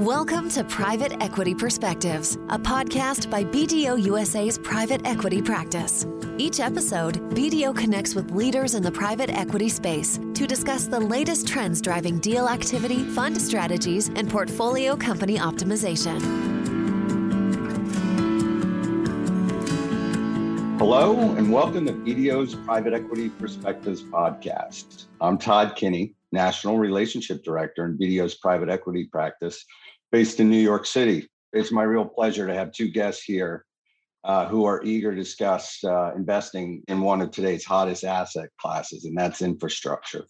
Welcome to Private Equity Perspectives, a podcast by BDO USA's private equity practice. Each episode, BDO connects with leaders in the private equity space to discuss the latest trends driving deal activity, fund strategies, and portfolio company optimization. Hello, and welcome to BDO's Private Equity Perspectives podcast. I'm Todd Kinney, National Relationship Director in BDO's private equity practice based in New York City. It's my real pleasure to have two guests here uh, who are eager to discuss uh, investing in one of today's hottest asset classes, and that's infrastructure.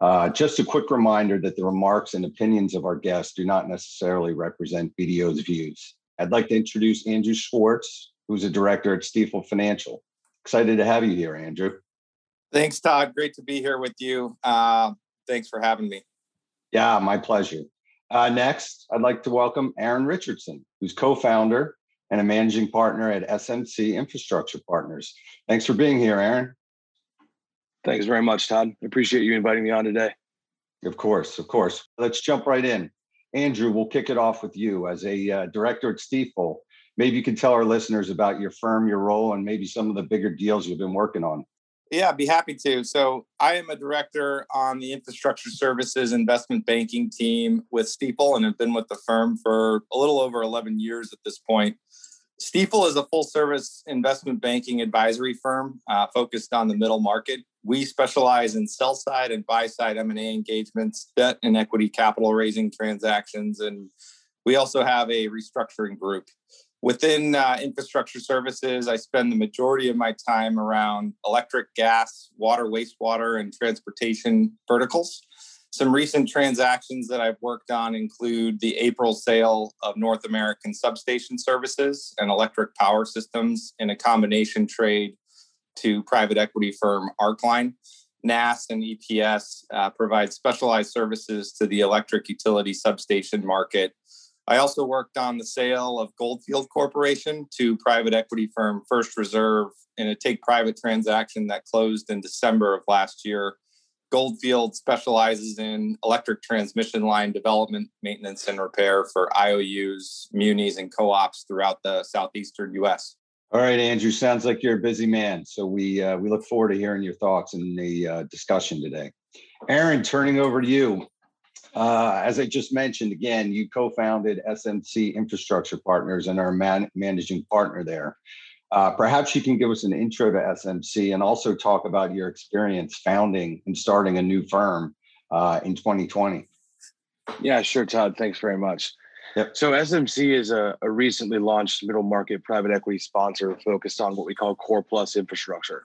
Uh, just a quick reminder that the remarks and opinions of our guests do not necessarily represent BDO's views. I'd like to introduce Andrew Schwartz, who's a director at Stifel Financial. Excited to have you here, Andrew. Thanks, Todd. Great to be here with you. Uh, thanks for having me. Yeah, my pleasure. Uh, next, I'd like to welcome Aaron Richardson, who's co-founder and a managing partner at SMC Infrastructure Partners. Thanks for being here, Aaron. Thanks very much, Todd. I appreciate you inviting me on today. Of course, of course. Let's jump right in. Andrew, we'll kick it off with you as a uh, director at Stifel. Maybe you can tell our listeners about your firm, your role, and maybe some of the bigger deals you've been working on. Yeah, I'd be happy to. So, I am a director on the infrastructure services investment banking team with Stifel and have been with the firm for a little over 11 years at this point. Stifel is a full service investment banking advisory firm uh, focused on the middle market. We specialize in sell side and buy side M&A engagements, debt and equity capital raising transactions, and we also have a restructuring group. Within uh, infrastructure services, I spend the majority of my time around electric, gas, water, wastewater, and transportation verticals. Some recent transactions that I've worked on include the April sale of North American substation services and electric power systems in a combination trade to private equity firm Arcline. NAS and EPS uh, provide specialized services to the electric utility substation market I also worked on the sale of Goldfield Corporation to private equity firm First Reserve in a take private transaction that closed in December of last year. Goldfield specializes in electric transmission line development, maintenance, and repair for IOUs, munis, and co ops throughout the southeastern US. All right, Andrew, sounds like you're a busy man. So we, uh, we look forward to hearing your thoughts in the uh, discussion today. Aaron, turning over to you. Uh, as I just mentioned, again, you co-founded SMC Infrastructure Partners and are man- managing partner there. Uh, perhaps you can give us an intro to SMC and also talk about your experience founding and starting a new firm uh, in 2020. Yeah, sure, Todd. Thanks very much. Yep. So SMC is a, a, recently launched middle market private equity sponsor focused on what we call core plus infrastructure.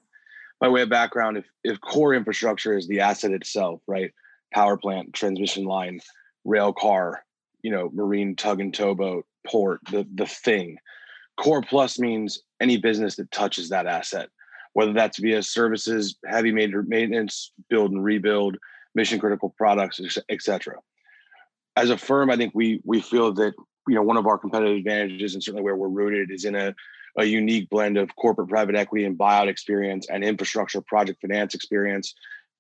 By way of background, if, if core infrastructure is the asset itself, right? Power plant, transmission line, rail car, you know, marine tug and towboat, port, the the thing. Core plus means any business that touches that asset, whether that's via services, heavy major maintenance, build and rebuild, mission critical products, etc. As a firm, I think we we feel that you know one of our competitive advantages and certainly where we're rooted is in a a unique blend of corporate private equity and buyout experience and infrastructure project finance experience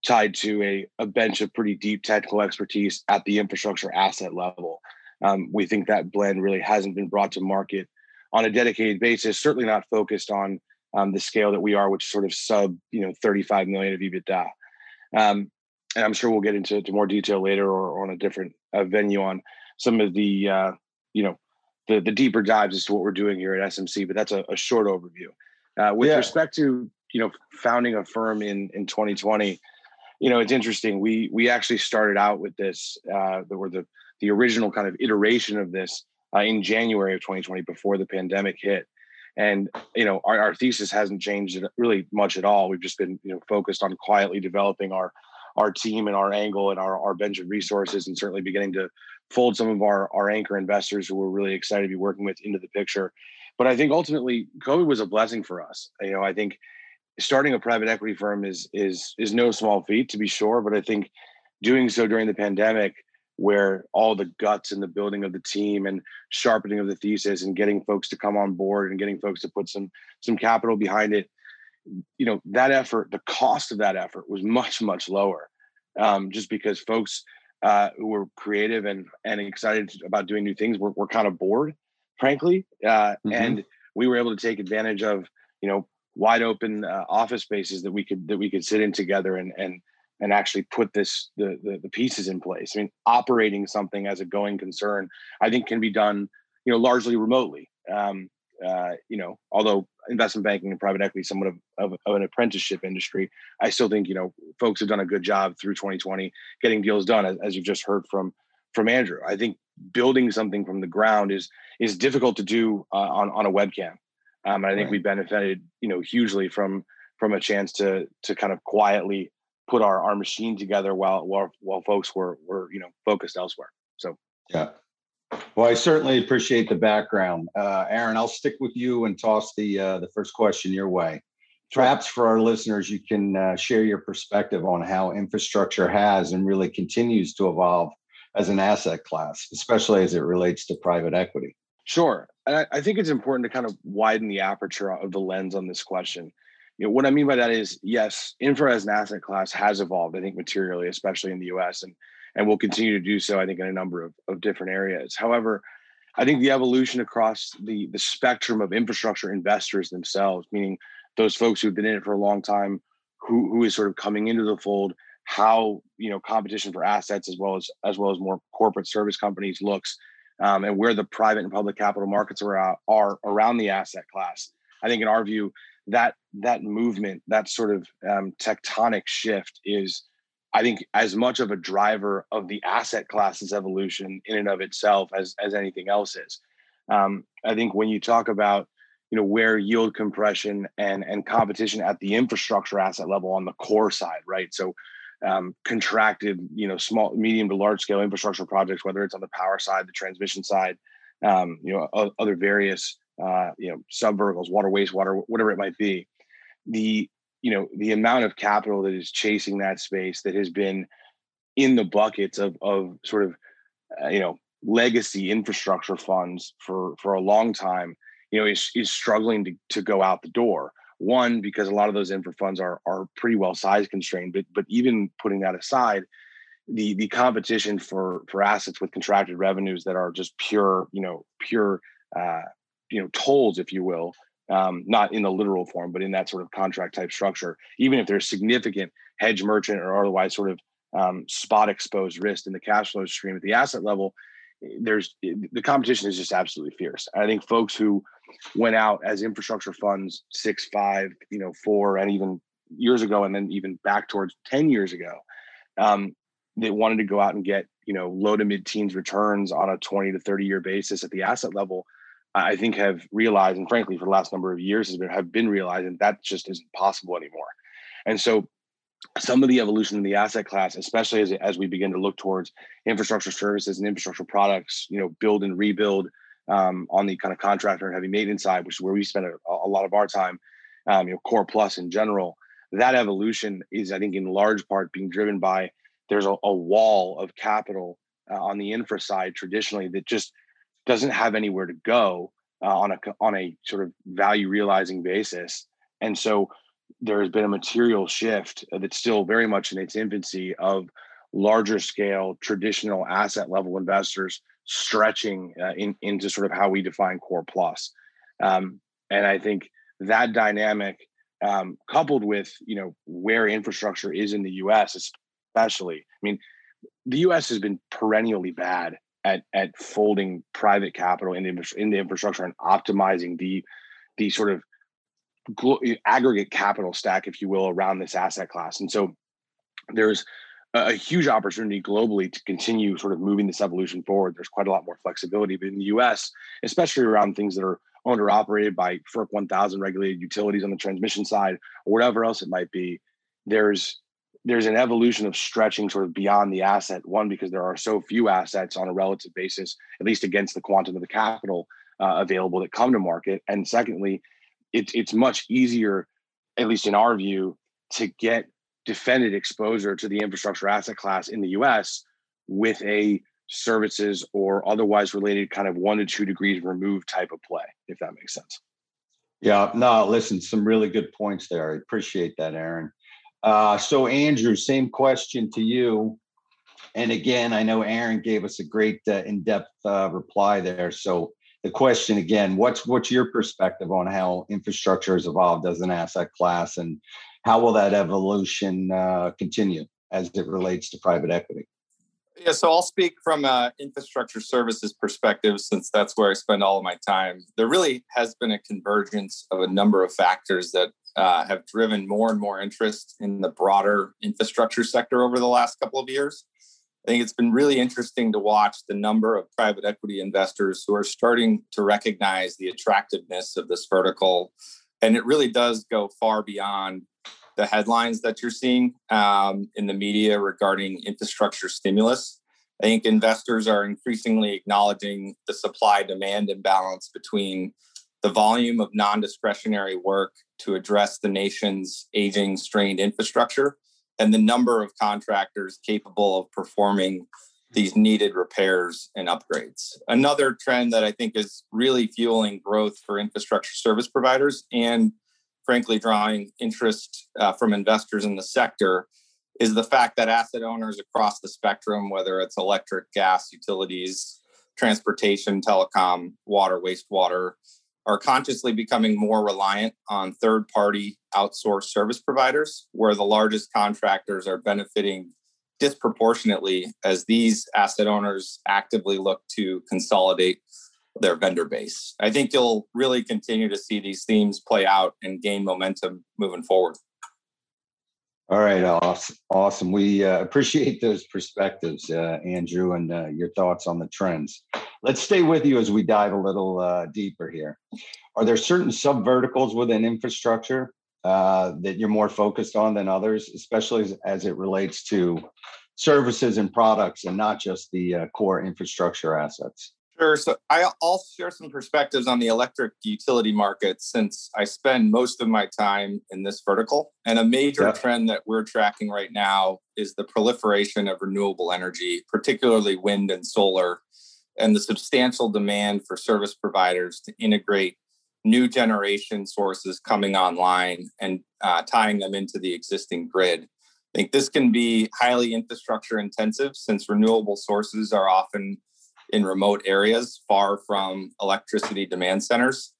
tied to a, a bench of pretty deep technical expertise at the infrastructure asset level. Um, we think that blend really hasn't been brought to market on a dedicated basis, certainly not focused on um, the scale that we are, which is sort of sub, you know, 35 million of EBITDA. Um, and I'm sure we'll get into more detail later or, or, on a different uh, venue on some of the, uh, you know, the, the deeper dives as to what we're doing here at SMC, but that's a, a short overview. Uh, with yeah. respect to, you know, founding a firm in, in 2020, you know, it's interesting. We we actually started out with this, uh, or the the original kind of iteration of this uh, in January of 2020 before the pandemic hit. And you know, our, our thesis hasn't changed really much at all. We've just been you know focused on quietly developing our our team and our angle and our, our bench of resources and certainly beginning to fold some of our, our anchor investors who we're really excited to be working with into the picture. But I think ultimately COVID was a blessing for us. You know, I think starting a private equity firm is is is no small feat to be sure but i think doing so during the pandemic where all the guts and the building of the team and sharpening of the thesis and getting folks to come on board and getting folks to put some some capital behind it you know that effort the cost of that effort was much much lower um, just because folks uh, who are creative and and excited about doing new things. We're we're kind of bored, frankly, uh, mm-hmm. and we were able to take advantage of you know wide open uh, office spaces that we could that we could sit in together and and and actually put this the, the, the pieces in place. I mean, operating something as a going concern, I think, can be done you know largely remotely. Um, uh, you know, although investment banking and private equity somewhat of, of, of, an apprenticeship industry, I still think you know folks have done a good job through 2020 getting deals done, as, as you've just heard from from Andrew. I think building something from the ground is is difficult to do uh, on on a webcam. Um, and I think right. we benefited, you know, hugely from from a chance to to kind of quietly put our our machine together while while while folks were were you know focused elsewhere. So yeah. Well, I certainly appreciate the background, uh, Aaron. I'll stick with you and toss the uh, the first question your way. Perhaps for our listeners, you can uh, share your perspective on how infrastructure has and really continues to evolve as an asset class, especially as it relates to private equity. Sure. I, I think it's important to kind of widen the aperture of the lens on this question. You know, what I mean by that is, yes, infra as an asset class has evolved, I think, materially, especially in the US, and and will continue to do so, I think, in a number of, of different areas. However, I think the evolution across the the spectrum of infrastructure investors themselves, meaning those folks who've been in it for a long time, who who is sort of coming into the fold, how you know competition for assets as well as as well as more corporate service companies looks um, and where the private and public capital markets are, are around the asset class. I think, in our view, that that movement, that sort of um, tectonic shift, is, I think, as much of a driver of the asset class's evolution in and of itself as as anything else is. Um, I think when you talk about you know where yield compression and and competition at the infrastructure asset level on the core side, right? So um, contracted, you know, small, medium to large scale infrastructure projects, whether it's on the power side, the transmission side, um, you know, other various, uh, you know, sub verticals, water, wastewater, whatever it might be. The, you know, the amount of capital that is chasing that space that has been in the buckets of, of sort of, uh, you know, legacy infrastructure funds for, for a long time, you know, is, is struggling to, to go out the door. One, because a lot of those infra funds are are pretty well size constrained, but but even putting that aside, the the competition for for assets with contracted revenues that are just pure, you know, pure, uh, you know, tolls, if you will, um, not in the literal form, but in that sort of contract type structure. Even if there's significant hedge merchant or otherwise sort of um, spot exposed risk in the cash flow stream at the asset level, there's the competition is just absolutely fierce. I think folks who went out as infrastructure funds six, five, you know, four, and even years ago, and then even back towards 10 years ago, um, they wanted to go out and get, you know, low to mid teens returns on a 20 to 30 year basis at the asset level. I think have realized, and frankly, for the last number of years, has been, have been realizing that just isn't possible anymore. And so some of the evolution in the asset class, especially as, as we begin to look towards infrastructure services and infrastructure products, you know, build and rebuild um, on the kind of contractor and heavy maintenance side, which is where we spend a, a lot of our time, um, you know, core plus in general. That evolution is, I think, in large part being driven by there's a, a wall of capital uh, on the infra side traditionally that just doesn't have anywhere to go uh, on a on a sort of value realizing basis, and so there has been a material shift that's still very much in its infancy of larger scale traditional asset level investors stretching uh, in, into sort of how we define core plus. Um, and I think that dynamic, um, coupled with you know where infrastructure is in the U.S., especially, I mean, the U.S. has been perennially bad at at folding private capital in the, in the infrastructure and optimizing the the sort of aggregate capital stack, if you will, around this asset class. And so there's a huge opportunity globally to continue sort of moving this evolution forward. There's quite a lot more flexibility, but in the US, especially around things that are owned or operated by FERC 1000 regulated utilities on the transmission side or whatever else it might be, there's there's an evolution of stretching sort of beyond the asset. One, because there are so few assets on a relative basis, at least against the quantum of the capital uh, available that come to market. And secondly, it, it's much easier, at least in our view, to get defended exposure to the infrastructure asset class in the US with a services or otherwise related kind of one to two degrees removed type of play, if that makes sense. Yeah, no, listen, some really good points there. I appreciate that, Aaron. Uh, so, Andrew, same question to you. And again, I know Aaron gave us a great uh, in-depth uh, reply there. So the question again, what's what's your perspective on how infrastructure has evolved as an asset class, and how will that evolution uh, continue as it relates to private equity? Yeah, so I'll speak from an infrastructure services perspective since that's where I spend all of my time. There really has been a convergence of a number of factors that uh, have driven more and more interest in the broader infrastructure sector over the last couple of years. I think it's been really interesting to watch the number of private equity investors who are starting to recognize the attractiveness of this vertical. And it really does go far beyond the headlines that you're seeing um, in the media regarding infrastructure stimulus. I think investors are increasingly acknowledging the supply demand imbalance between the volume of non discretionary work to address the nation's aging, strained infrastructure and the number of contractors capable of performing these needed repairs and upgrades. Another trend that I think is really fueling growth for infrastructure service providers and frankly drawing interest uh, from investors in the sector is the fact that asset owners across the spectrum, whether it's electric, gas, utilities, transportation, telecom, water, wastewater, are consciously becoming more reliant on third party outsourced service providers, where the largest contractors are benefiting disproportionately as these asset owners actively look to consolidate their vendor base. I think you'll really continue to see these themes play out and gain momentum moving forward. All right, awesome. awesome. We uh, appreciate those perspectives, uh, Andrew, and uh, your thoughts on the trends. Let's stay with you as we dive a little uh, deeper here. Are there certain sub verticals within infrastructure uh, that you're more focused on than others, especially as, as, it relates to services and products and not just the uh, core infrastructure assets? Sure. So I'll share some perspectives on the electric utility market since I spend most of my time in this vertical. And a major yeah. trend that we're tracking right now is the proliferation of renewable energy, particularly wind and solar, and the substantial demand for service providers to integrate new generation sources coming online and uh, tying them into the existing grid. I think this can be highly infrastructure intensive since renewable sources are often in remote areas far from electricity demand centers.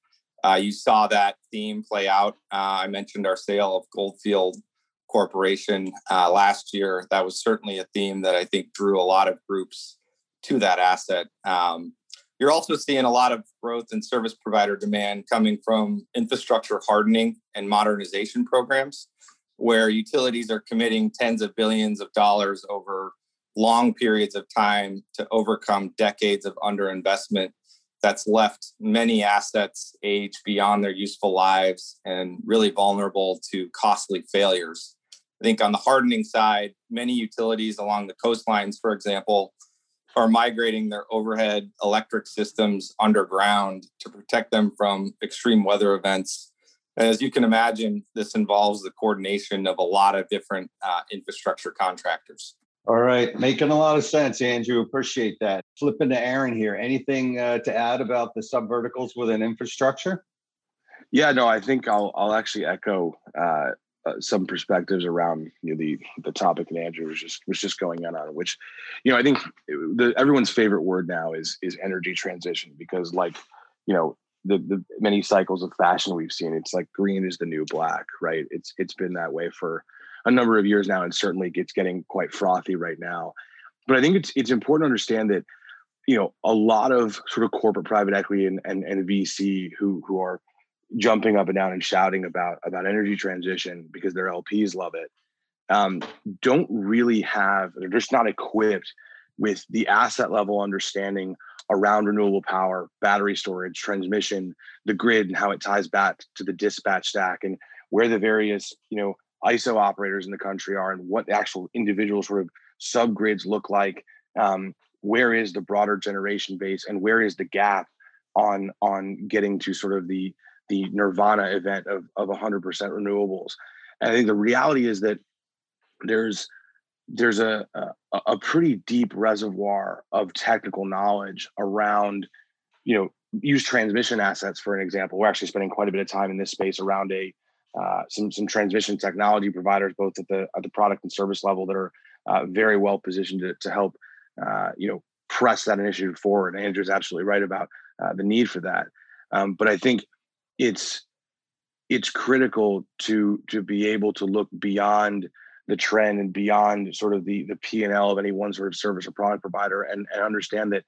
Uh, you saw that theme play out. Uh, I mentioned our sale of Goldfield Corporation uh, last year. That was certainly a theme that I think drew a lot of groups to that asset. Um, you're also seeing a lot of growth in service provider demand coming from infrastructure hardening and modernization programs, where utilities are committing tens of billions of dollars over long periods of time to overcome decades of underinvestment that's left many assets age beyond their useful lives and really vulnerable to costly failures. I think on the hardening side, many utilities along the coastlines, for example, are migrating their overhead electric systems underground to protect them from extreme weather events. And as you can imagine, this involves the coordination of a lot of different uh, infrastructure contractors. All right, making a lot of sense, Andrew. Appreciate that. Flipping to Aaron here. Anything uh, to add about the subverticals within infrastructure? Yeah, no, I think I'll I'll actually echo uh, uh, some perspectives around you know, the the topic that Andrew was just was just going in on, which you know I think the everyone's favorite word now is is energy transition because like you know the the many cycles of fashion we've seen, it's like green is the new black, right? It's it's been that way for a number of years now, and certainly it's getting quite frothy right now. But I think it's it's important to understand that you know a lot of sort of corporate private equity and and, and VC who who are jumping up and down and shouting about about energy transition because their LPs love it um, don't really have they're just not equipped with the asset level understanding around renewable power, battery storage, transmission, the grid, and how it ties back to the dispatch stack, and where the various you know ISO operators in the country are and what the actual individual sort of subgrids look like. Um, where is the broader generation base and where is the gap on on getting to sort of the the nirvana event of, of 100% renewables and i think the reality is that there's there's a, a, a pretty deep reservoir of technical knowledge around you know use transmission assets for an example we're actually spending quite a bit of time in this space around a uh, some some transmission technology providers, both at the at the product and service level, that are uh, very well positioned to, to help, uh, you know, press that initiative forward. Andrew's absolutely right about uh, the need for that. Um, but I think it's it's critical to to be able to look beyond the trend and beyond sort of the the P and L of any one sort of service or product provider, and, and understand that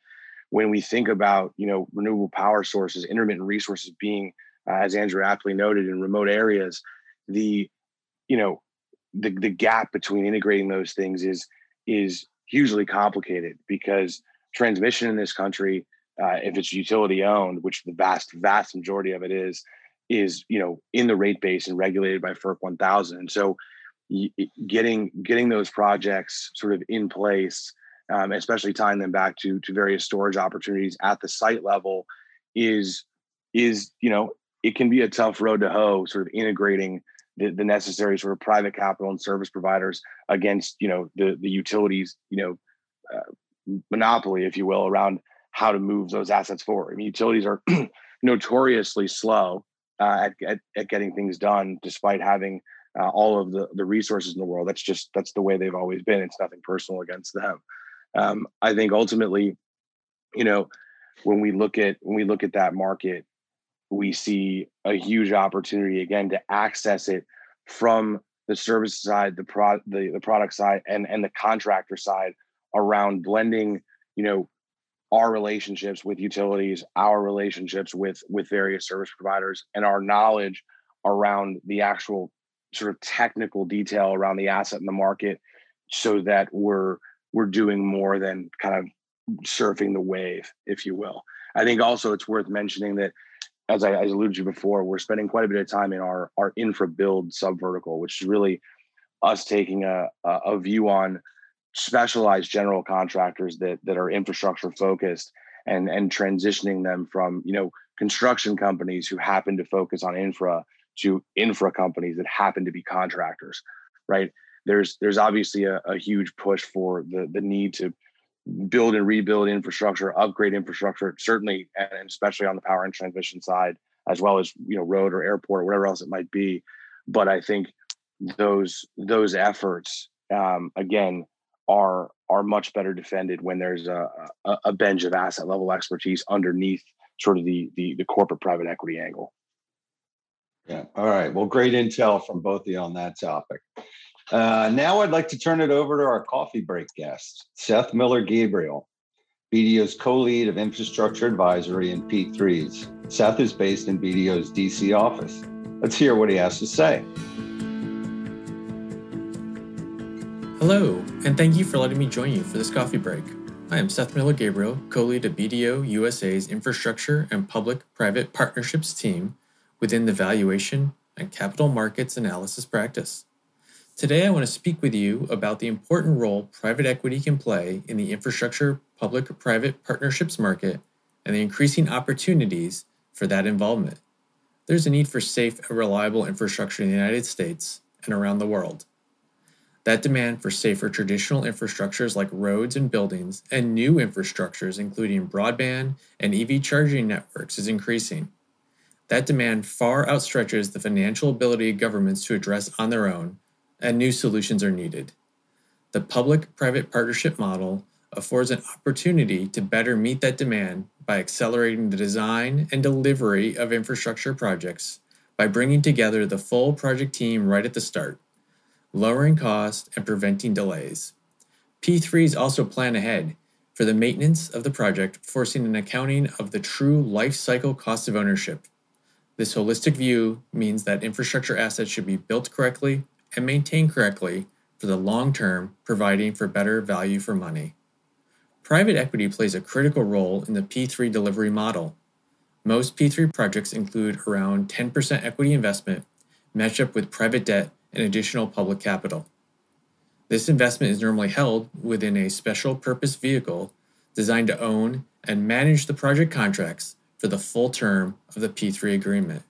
when we think about you know renewable power sources, intermittent resources being, uh, as Andrew aptly noted, in remote areas, the you know the the gap between integrating those things is is hugely complicated because transmission in this country, uh, if it's utility owned, which the vast vast majority of it is, is you know in the rate base and regulated by FERC 1000. And so getting getting those projects sort of in place, um, especially tying them back to to various storage opportunities at the site level, is is you know it can be a tough road to hoe. Sort of integrating the, the necessary sort of private capital and service providers against you know the the utilities you know uh, monopoly, if you will, around how to move those assets forward. I mean, utilities are notoriously slow uh, at, at, at getting things done, despite having uh, all of the the resources in the world. That's just that's the way they've always been. It's nothing personal against them. Um, I think ultimately, you know, when we look at when we look at that market, we see a huge opportunity again to access it from the service side, the pro the, the product side, and and the contractor side around blending, you know, our relationships with utilities, our relationships with with various service providers, and our knowledge around the actual sort of technical detail around the asset in the market so that we're we're doing more than kind of surfing the wave if you will. I think also it's worth mentioning that as i, as alluded to before we're spending quite a bit of time in our our infra build sub vertical which is really us taking a, a view on specialized general contractors that that are infrastructure focused and and transitioning them from you know construction companies who happen to focus on infra to infra companies that happen to be contractors, right? There's there's obviously a, a huge push for the the need to build and rebuild infrastructure, upgrade infrastructure, certainly and especially on the power and transmission side, as well as you know road or airport or whatever else it might be. But I think those those efforts um, again are are much better defended when there's a, a, a bench of asset level expertise underneath sort of the, the the corporate private equity angle. Yeah. All right. Well, great intel from both of you on that topic. Uh, now I'd like to turn it over to our coffee break guest, Seth Miller Gabriel, BDO's co-lead of infrastructure advisory and P3s. Seth is based in BDO's DC office. Let's hear what he has to say. Hello, and thank you for letting me join you for this coffee break. I am Seth Miller Gabriel, co lead of BDO USA's Infrastructure and Public Private Partnerships team within the valuation and capital markets analysis practice. Today, I want to speak with you about the important role private equity can play in the infrastructure public private partnerships market and the increasing opportunities for that involvement. There's a need for safe and reliable infrastructure in the United States and around the world. That demand for safer traditional infrastructures like roads and buildings and new infrastructures, including broadband and EV charging networks, is increasing. That demand far outstretches the financial ability of governments to address on their own, and new solutions are needed. The public private partnership model affords an opportunity to better meet that demand by accelerating the design and delivery of infrastructure projects by bringing together the full project team right at the start, lowering costs and preventing delays. P3s also plan ahead for the maintenance of the project, forcing an accounting of the true life cycle cost of ownership this holistic view means that infrastructure assets should be built correctly and maintained correctly for the long term, providing for better value for money. Private equity plays a critical role in the P3 delivery model. Most P3 projects include around 10% equity investment matched up with private debt and additional public capital. This investment is normally held within a special purpose vehicle designed to own and manage the project contracts for the full term of the P3 agreement.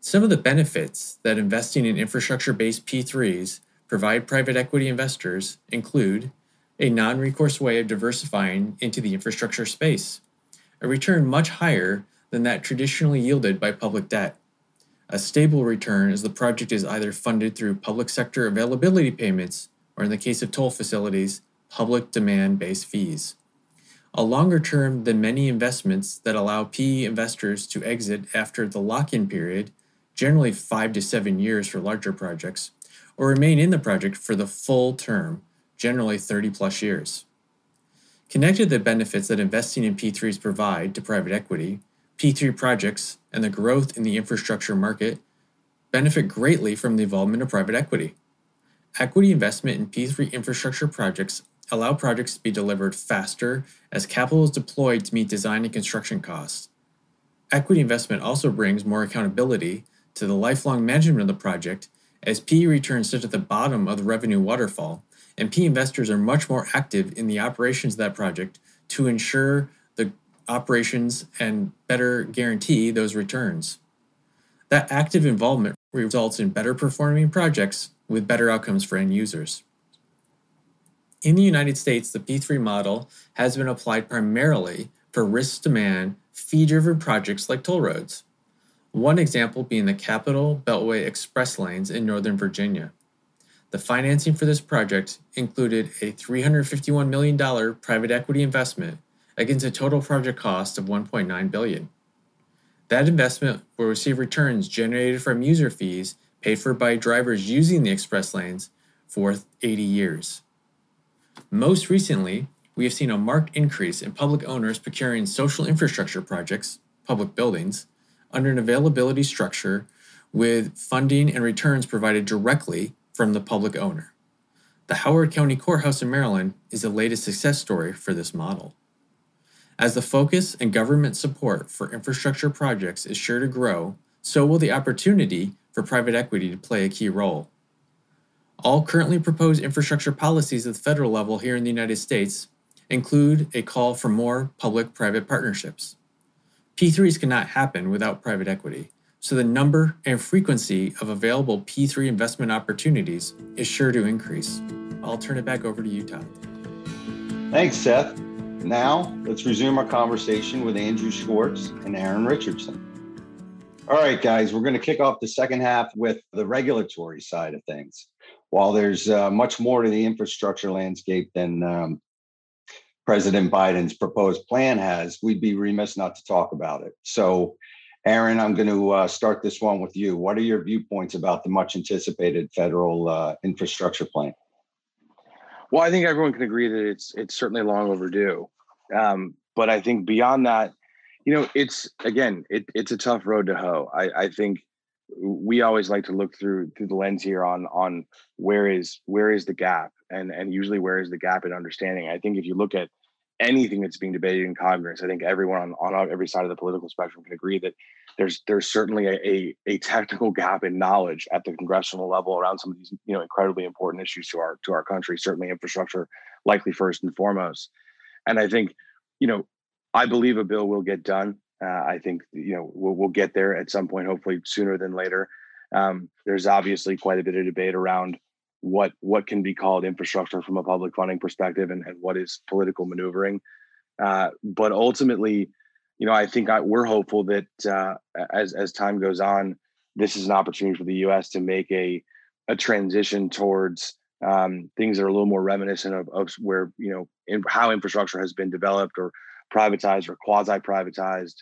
Some of the benefits that investing in infrastructure based P3s provide private equity investors include a non recourse way of diversifying into the infrastructure space, a return much higher than that traditionally yielded by public debt, a stable return as the project is either funded through public sector availability payments or in the case of toll facilities, public demand based fees. A longer term than many investments that allow PE investors to exit after the lock in period, generally five to seven years for larger projects, or remain in the project for the full term, generally 30 plus years. Connected to the benefits that investing in P3s provide to private equity, P3 projects and the growth in the infrastructure market benefit greatly from the involvement of private equity. Equity investment in P3 infrastructure projects allow projects to be delivered faster as capital is deployed to meet design and construction costs. Equity investment also brings more accountability to the lifelong management of the project as PE returns sit at the bottom of the revenue waterfall, and PE investors are much more active in the operations of that project to ensure the operations and better guarantee those returns. That active involvement results in better performing projects with better outcomes for end users. In the United States, the P3 model has been applied primarily for risk demand, fee driven projects like toll roads. One example being the Capital Beltway Express lanes in Northern Virginia. The financing for this project included a $351 million private equity investment against a total project cost of 1.9 billion. That investment will receive returns generated from user fees paid for by drivers using the express lanes for 80 years. Most recently, we have seen a marked increase in public owners procuring social infrastructure projects, public buildings, under an availability structure with funding and returns provided directly from the public owner. The Howard County Courthouse in Maryland is the latest success story for this model. As the focus and government support for infrastructure projects is sure to grow, so will the opportunity for private equity to play a key role. All currently proposed infrastructure policies at the federal level here in the United States include a call for more public private partnerships. P3s cannot happen without private equity, so the number and frequency of available P3 investment opportunities is sure to increase. I'll turn it back over to you, Todd. Thanks, Seth. Now, let's resume our conversation with Andrew Schwartz and Aaron Richardson. All right, guys, we're going to kick off the second half with the regulatory side of things. While there's uh, much more to the infrastructure landscape than um, President Biden's proposed plan has, we'd be remiss not to talk about it. So, Aaron, I'm going to uh, start this one with you. What are your viewpoints about the much anticipated federal uh, infrastructure plan? Well, I think everyone can agree that it's it's certainly long overdue. Um, but I think beyond that, you know, it's again, it, it's a tough road to hoe. I, I think we always like to look through through the lens here on on where is where is the gap and and usually where is the gap in understanding. I think if you look at anything that's being debated in Congress, I think everyone on, on every side of the political spectrum can agree that there's there's certainly a, a, a technical gap in knowledge at the congressional level around some of these you know incredibly important issues to our to our country. Certainly infrastructure, likely first and foremost. And I think you know I believe a bill will get done. Uh, I think you know we'll, we'll get there at some point, hopefully sooner than later. Um, there's obviously quite a bit of debate around what what can be called infrastructure from a public funding perspective and, and what is political maneuvering. Uh, but ultimately, you know, I think I, we're hopeful that uh, as as time goes on, this is an opportunity for the U.S. to make a a transition towards um, things that are a little more reminiscent of, of where you know in, how infrastructure has been developed or privatized or quasi privatized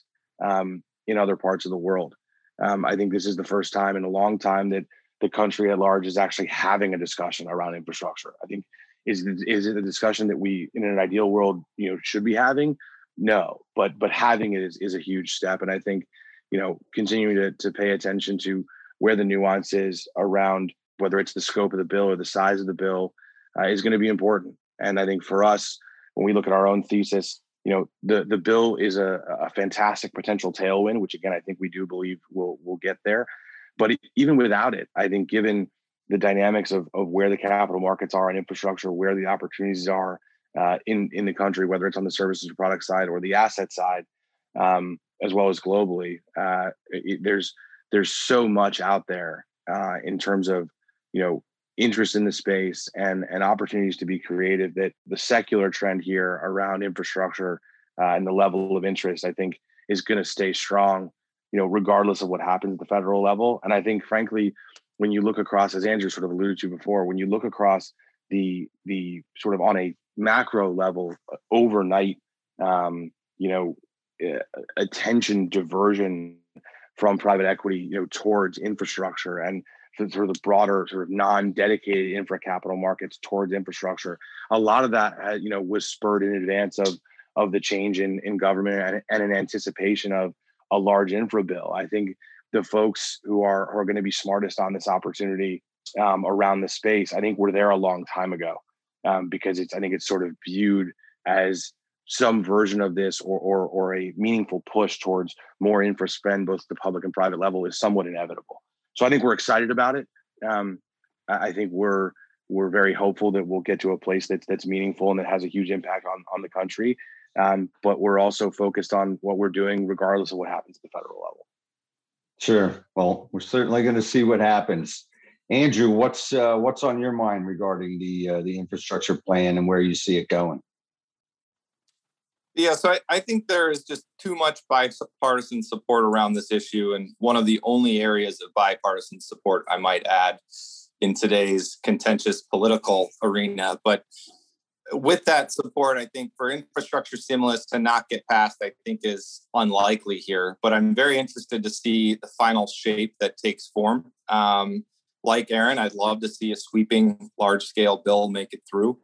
um, in other parts of the world. Um, I think this is the first time in a long time that the country at large is actually having a discussion around infrastructure. I think is is it a discussion that we in an ideal world you know should be having? no but but having it is, is a huge step and i think you know continuing to, to pay attention to where the nuance is around whether it's the scope of the bill or the size of the bill uh, is going to be important and i think for us when we look at our own thesis you know the the bill is a, a fantastic potential tailwind which again i think we do believe will will get there but even without it i think given the dynamics of, of where the capital markets are and infrastructure where the opportunities are uh, in in the country, whether it's on the services or product side or the asset side, um, as well as globally. Uh, it, there's there's so much out there uh, in terms of you know interest in the space and and opportunities to be creative. That the secular trend here around infrastructure uh, and the level of interest, I think, is going to stay strong. You know, regardless of what happens at the federal level. And I think, frankly, when you look across, as Andrew sort of alluded to before, when you look across the the sort of on a macro level overnight um, you know attention diversion from private equity you know towards infrastructure and sort of the broader sort of non-dedicated infra capital markets towards infrastructure a lot of that uh, you know was spurred in advance of of the change in in government and, and in anticipation of a large infra bill. I think the folks who are who are going to be smartest on this opportunity um, around the space i think we're there a long time ago um, because it's i think it's sort of viewed as some version of this or, or or a meaningful push towards more infra spend both the public and private level is somewhat inevitable. So i think we're excited about it. Um, i think we're we're very hopeful that we'll get to a place that's that's meaningful and that has a huge impact on on the country um, but we're also focused on what we're doing regardless of what happens at the federal level sure well we're certainly going to see what happens andrew what's uh, what's on your mind regarding the uh, the infrastructure plan and where you see it going yeah, so I, I, think there is just too much bipartisan support around this issue. And one of the only areas of bipartisan support, I might add, in today's contentious political arena. But with that support, I think for infrastructure stimulus to not get passed, I think is unlikely here. But I'm very interested to see the final shape that takes form. Um, like Aaron, I'd love to see a sweeping large scale bill make it through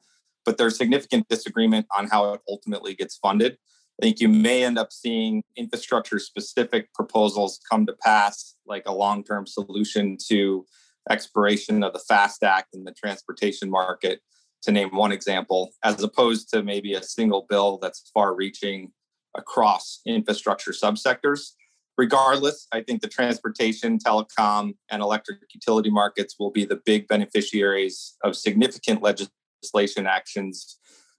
but there's significant disagreement on how it ultimately gets funded. I think you may end up seeing infrastructure specific proposals come to pass, like a long term solution to expiration of the FAST Act in the transportation market, to name one example, as opposed to maybe a single bill that's far reaching across infrastructure subsectors. Regardless, I think the transportation, telecom, and electric utility markets will be the big beneficiaries of significant legislation actions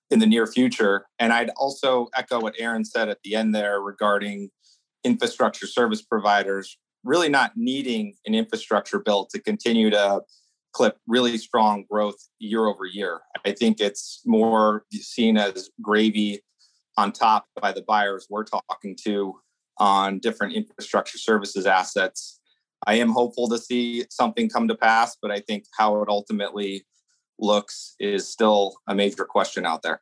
in the near future. And I'd also echo what Aaron said at the end there regarding infrastructure service providers really not needing an infrastructure bill to continue to clip really strong growth year over year. I think it's more seen as gravy on top by the buyers we're talking to on different infrastructure services assets. I am hopeful to see something come to pass, but I think how it ultimately looks is still a major question out there.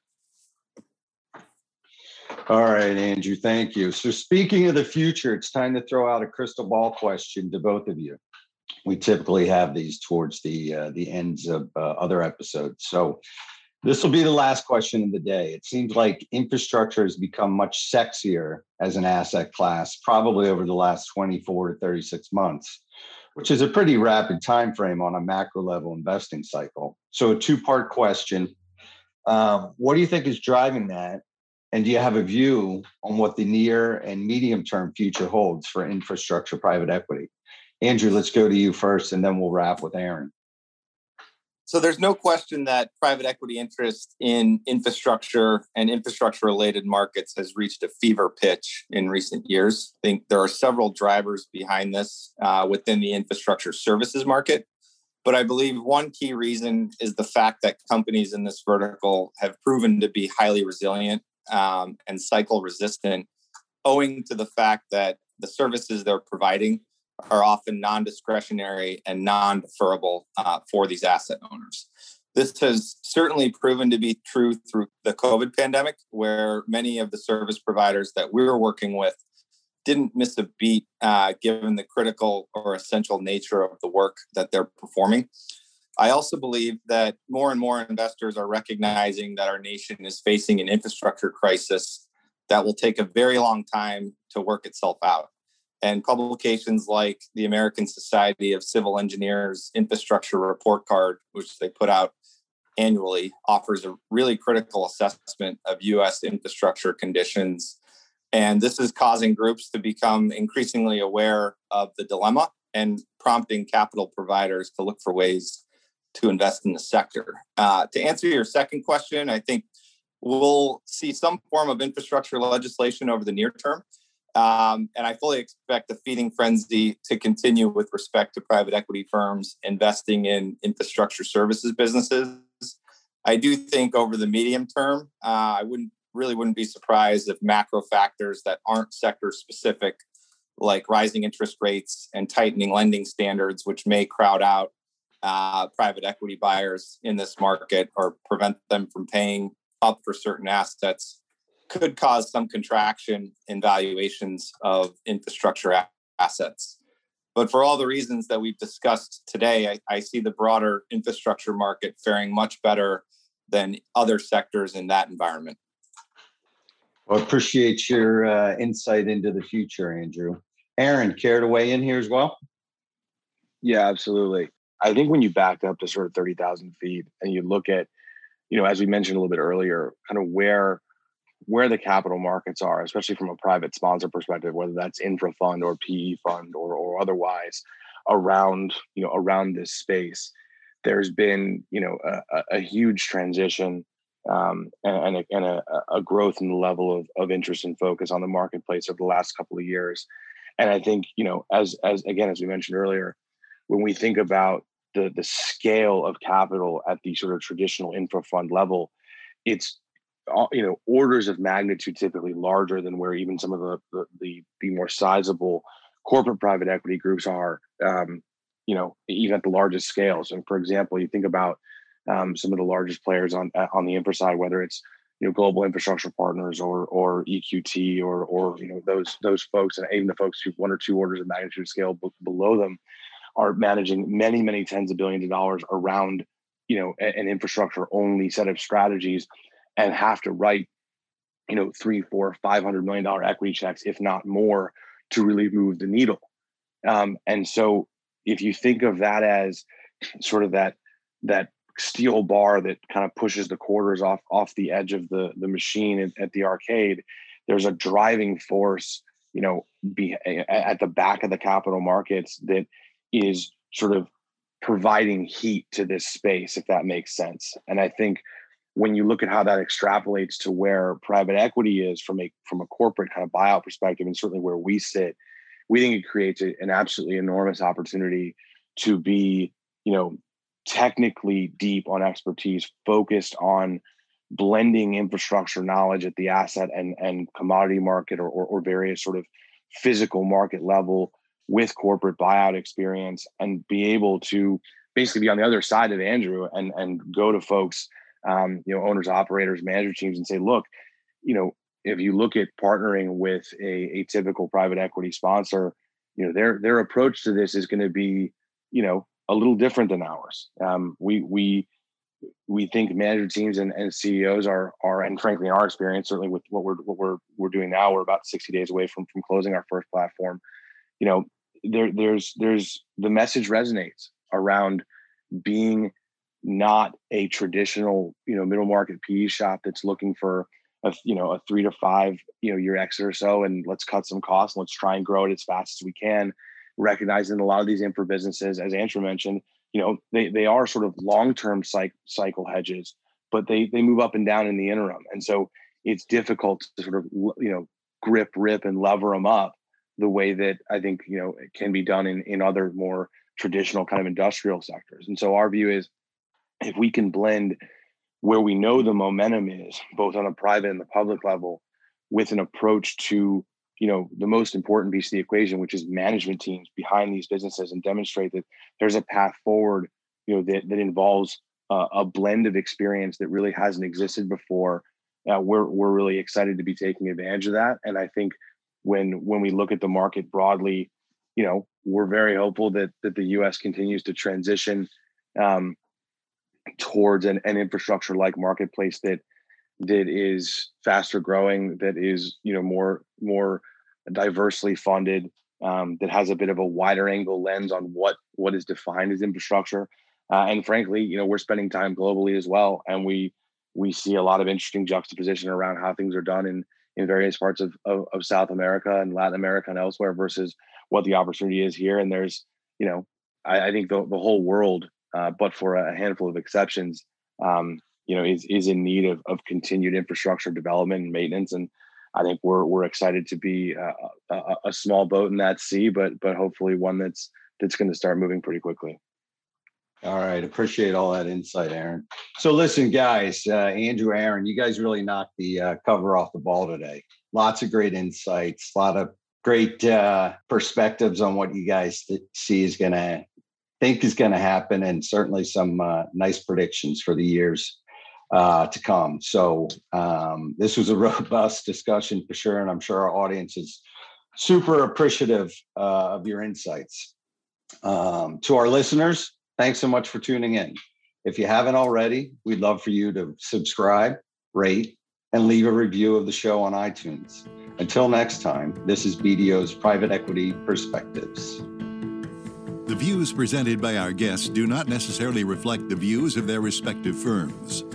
All right, Andrew, thank you. So, speaking of the future, it's time to throw out a crystal ball question to both of you. We typically have these towards the uh, the ends of uh, other episodes. So, this will be the last question of the day. It seems like infrastructure has become much sexier as an asset class, probably over the last 24 to 36 months which is a pretty rapid time frame on a macro level investing cycle. So, a two part question: um, What do you think is driving that? And do you have a view on what the near and medium term future holds for infrastructure private equity? Andrew, let's go to you first, and then we'll wrap with Aaron. So there's no question that private equity interest in infrastructure and infrastructure related markets has reached a fever pitch in recent years. I think there are several drivers behind this uh, within the infrastructure services market. But I believe one key reason is the fact that companies in this vertical have proven to be highly resilient um, and cycle resistant, owing to the fact that the services they're providing are often non discretionary and non deferrable uh, for these asset owners. This has certainly proven to be true through the COVID pandemic, where many of the service providers that we were working with didn't miss a beat uh, given the critical or essential nature of the work that they're performing. I also believe that more and more investors are recognizing that our nation is facing an infrastructure crisis that will take a very long time to work itself out. And publications like the American Society of Civil Engineers Infrastructure Report Card, which they put out annually, offers a really critical assessment of US infrastructure conditions. And this is causing groups to become increasingly aware of the dilemma and prompting capital providers to look for ways to invest in the sector. Uh, to answer your second question, I think we'll see some form of infrastructure legislation over the near term. Um, and I fully expect the feeding frenzy to continue with respect to private equity firms investing in infrastructure services businesses. I do think over the medium term, uh, I wouldn't really wouldn't be surprised if macro factors that aren't sector specific, like rising interest rates and tightening lending standards, which may crowd out uh, private equity buyers in this market or prevent them from paying up for certain assets could cause some contraction in valuations of infrastructure a- assets. But for all the reasons that we've discussed today, I, I, see the broader infrastructure market faring much better than other sectors in that environment. Well, appreciate your uh, insight into the future, Andrew. Aaron, care to weigh in here as well? Yeah, absolutely. I think when you back up to sort of 30,000 feet and you look at, you know, as we mentioned a little bit earlier, kind of where where the capital markets are, especially from a private sponsor perspective, whether that's infra fund or PE fund or, or otherwise, around you know around this space, there's been you know a, a huge transition um, and, and, a, and a, a, growth in the level of, of interest and focus on the marketplace over the last couple of years. And I think you know as as again as we mentioned earlier, when we think about the the scale of capital at the sort of traditional infra fund level, it's you know orders of magnitude typically larger than where even some of the the, the, more sizable corporate private equity groups are um, you know even at the largest scales. And for example you think about um, some of the largest players on on the infra side whether it's you know global infrastructure partners or or eqt or or you know those those folks and even the folks who one or two orders of magnitude scale b- below them are managing many many tens of billions of dollars around you know an infrastructure only set of strategies and have to write, you know, three, four, five hundred million dollar equity checks, if not more, to really move the needle. Um, and so, if you think of that as sort of that that steel bar that kind of pushes the quarters off off the edge of the the machine at, at the arcade, there's a driving force, you know, be at the back of the capital markets that is sort of providing heat to this space, if that makes sense. And I think when you look at how that extrapolates to where private equity is from a from a corporate kind of buyout perspective and certainly where we sit we think it creates a, an absolutely enormous opportunity to be you know technically deep on expertise focused on blending infrastructure knowledge at the asset and and commodity market or, or, or various sort of physical market level with corporate buyout experience and be able to basically be on the other side of andrew and and go to folks um, you know, owners, operators, manager teams, and say, look, you know, if you look at partnering with a, a typical private equity sponsor, you know, their their approach to this is going to be, you know, a little different than ours. Um, we we we think manager teams and, and CEOs are are and frankly in our experience, certainly with what we're what we're we're doing now, we're about 60 days away from from closing our first platform. You know, there there's there's the message resonates around being not a traditional, you know, middle market PE shop that's looking for a you know a three to five you know year exit or so, and let's cut some costs. and Let's try and grow it as fast as we can. Recognizing a lot of these infra businesses, as Andrew mentioned, you know, they they are sort of long term cycle hedges, but they they move up and down in the interim, and so it's difficult to sort of you know grip, rip, and lever them up the way that I think you know it can be done in in other more traditional kind of industrial sectors. And so our view is if we can blend where we know the momentum is, both on a private and the public level, with an approach to you know the most important piece of the equation, which is management teams behind these businesses, and demonstrate that there's a path forward, you know, that that involves uh, a blend of experience that really hasn't existed before. Uh, we're we're really excited to be taking advantage of that, and I think when when we look at the market broadly, you know, we're very hopeful that that the U.S. continues to transition um, towards an, an infrastructure like marketplace that that is faster growing that is you know more more diversely funded um, that has a bit of a wider angle lens on what what is defined as infrastructure. Uh, and frankly you know we're spending time globally as well and we we see a lot of interesting juxtaposition around how things are done in in various parts of, of, of south america and latin america and elsewhere versus what the opportunity is here. And there's you know i, I think the, the whole world uh, but for a handful of exceptions, um, you know, is is in need of, of continued infrastructure development and maintenance. And I think we're we're excited to be a, a, a small boat in that sea, but but hopefully one that's that's going to start moving pretty quickly. All right, appreciate all that insight, Aaron. So listen, guys, uh, Andrew, Aaron, you guys really knocked the uh, cover off the ball today. Lots of great insights, a lot of great uh, perspectives on what you guys see is going to think is going to happen, and certainly some uh, nice predictions for the years uh, to come. So um, this was a robust discussion for sure, and I'm sure our audience is super appreciative uh, of your insights. Um, to our listeners, thanks so much for tuning in. If you haven't already, we'd love for you to subscribe, rate, and leave a review of the show on iTunes. Until next time, this is BDO's Private Equity Perspectives. The views presented by our guests do not necessarily reflect the views of their respective firms.